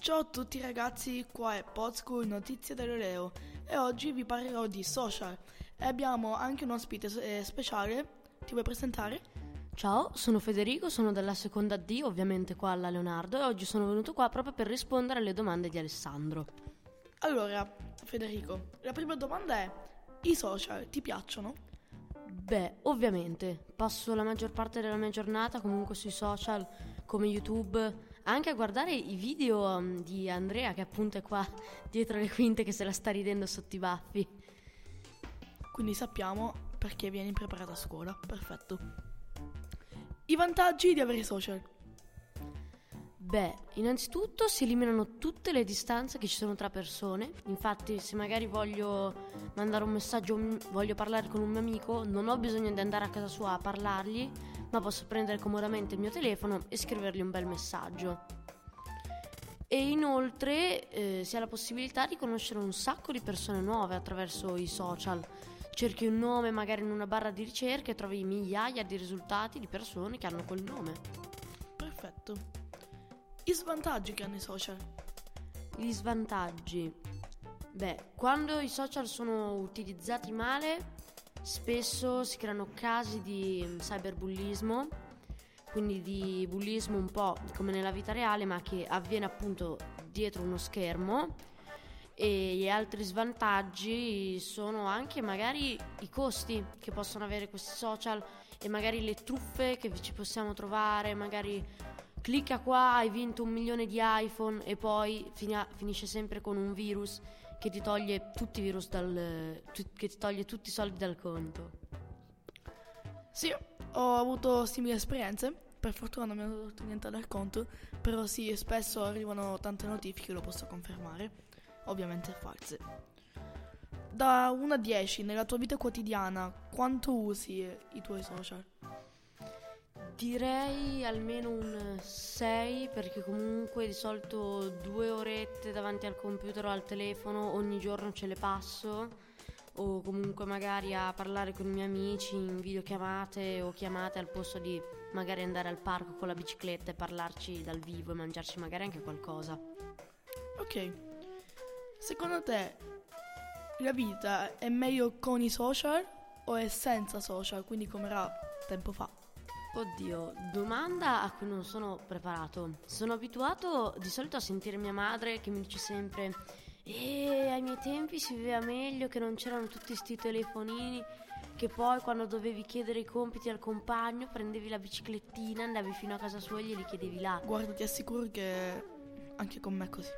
Ciao a tutti ragazzi, qua è Podschool Notizie dell'Oleo e oggi vi parlerò di social e abbiamo anche un ospite eh, speciale, ti vuoi presentare? Ciao, sono Federico, sono della seconda D, ovviamente qua alla Leonardo e oggi sono venuto qua proprio per rispondere alle domande di Alessandro. Allora, Federico, la prima domanda è, i social ti piacciono? Beh, ovviamente, passo la maggior parte della mia giornata comunque sui social come YouTube, anche a guardare i video um, di Andrea che appunto è qua dietro le quinte che se la sta ridendo sotto i baffi. Quindi sappiamo perché vieni preparata a scuola, perfetto. I vantaggi di avere social. Beh, innanzitutto si eliminano tutte le distanze che ci sono tra persone. Infatti, se magari voglio mandare un messaggio, voglio parlare con un mio amico, non ho bisogno di andare a casa sua a parlargli, ma posso prendere comodamente il mio telefono e scrivergli un bel messaggio. E inoltre eh, si ha la possibilità di conoscere un sacco di persone nuove attraverso i social. Cerchi un nome magari in una barra di ricerca e trovi migliaia di risultati di persone che hanno quel nome. Perfetto. Gli svantaggi che hanno i social. Gli svantaggi. Beh, quando i social sono utilizzati male, spesso si creano casi di cyberbullismo, quindi di bullismo un po' come nella vita reale, ma che avviene appunto dietro uno schermo. E gli altri svantaggi sono anche magari i costi che possono avere questi social e magari le truffe che ci possiamo trovare, magari clicca qua, hai vinto un milione di iPhone e poi finia, finisce sempre con un virus che ti toglie tutti i virus dal, che ti toglie tutti i soldi dal conto. Sì, ho avuto simili esperienze. Per fortuna non mi hanno tolto niente dal conto, però sì, spesso arrivano tante notifiche, lo posso confermare, ovviamente false. Da 1 a 10 nella tua vita quotidiana, quanto usi i tuoi social? Direi almeno un 6 perché comunque di solito due orette davanti al computer o al telefono ogni giorno ce le passo o comunque magari a parlare con i miei amici in videochiamate o chiamate al posto di magari andare al parco con la bicicletta e parlarci dal vivo e mangiarci magari anche qualcosa. Ok, secondo te la vita è meglio con i social o è senza social, quindi come era tempo fa? Oddio, domanda a cui non sono preparato. Sono abituato di solito a sentire mia madre che mi dice sempre e ai miei tempi si viveva meglio che non c'erano tutti questi telefonini che poi quando dovevi chiedere i compiti al compagno prendevi la biciclettina, andavi fino a casa sua e glieli chiedevi là. Guarda, ti assicuro che anche con me è così.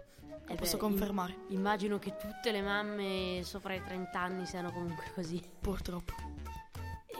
Eh posso beh, confermare. Immagino che tutte le mamme sopra i 30 anni siano comunque così. Purtroppo.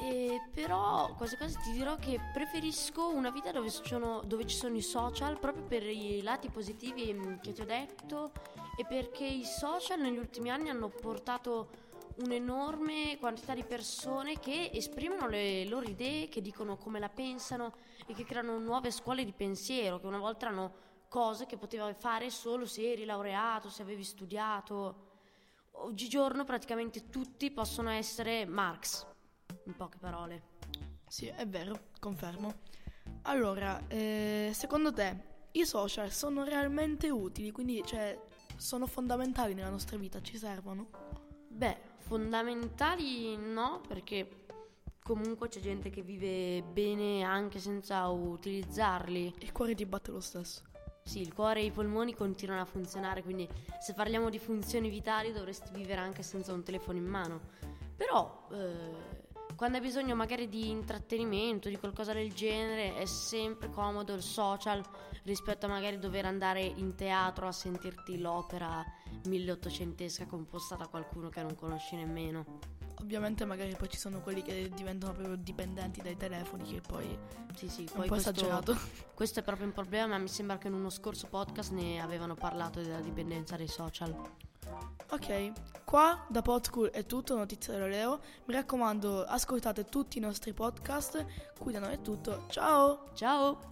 E però quasi quasi ti dirò che preferisco una vita dove, sono, dove ci sono i social proprio per i lati positivi mm, che ti ho detto e perché i social negli ultimi anni hanno portato un'enorme quantità di persone che esprimono le loro idee, che dicono come la pensano e che creano nuove scuole di pensiero, che una volta erano cose che potevi fare solo se eri laureato, se avevi studiato. Oggigiorno praticamente tutti possono essere Marx in poche parole. Sì, è vero, confermo. Allora, eh, secondo te i social sono realmente utili? Quindi, cioè, sono fondamentali nella nostra vita? Ci servono? Beh, fondamentali no, perché comunque c'è gente che vive bene anche senza utilizzarli. Il cuore ti batte lo stesso. Sì, il cuore e i polmoni continuano a funzionare, quindi se parliamo di funzioni vitali dovresti vivere anche senza un telefono in mano. Però eh, quando hai bisogno magari di intrattenimento, di qualcosa del genere, è sempre comodo il social rispetto a magari dover andare in teatro a sentirti l'opera milleottocentesca composta da qualcuno che non conosci nemmeno. Ovviamente magari poi ci sono quelli che diventano proprio dipendenti dai telefoni che poi sì, sì, poi questo, esagerato. Questo è proprio un problema, ma mi sembra che in uno scorso podcast ne avevano parlato della dipendenza dai social. Ok, qua da Podschool è tutto, notizie da Leo. Mi raccomando, ascoltate tutti i nostri podcast. Qui da noi è tutto. Ciao! Ciao!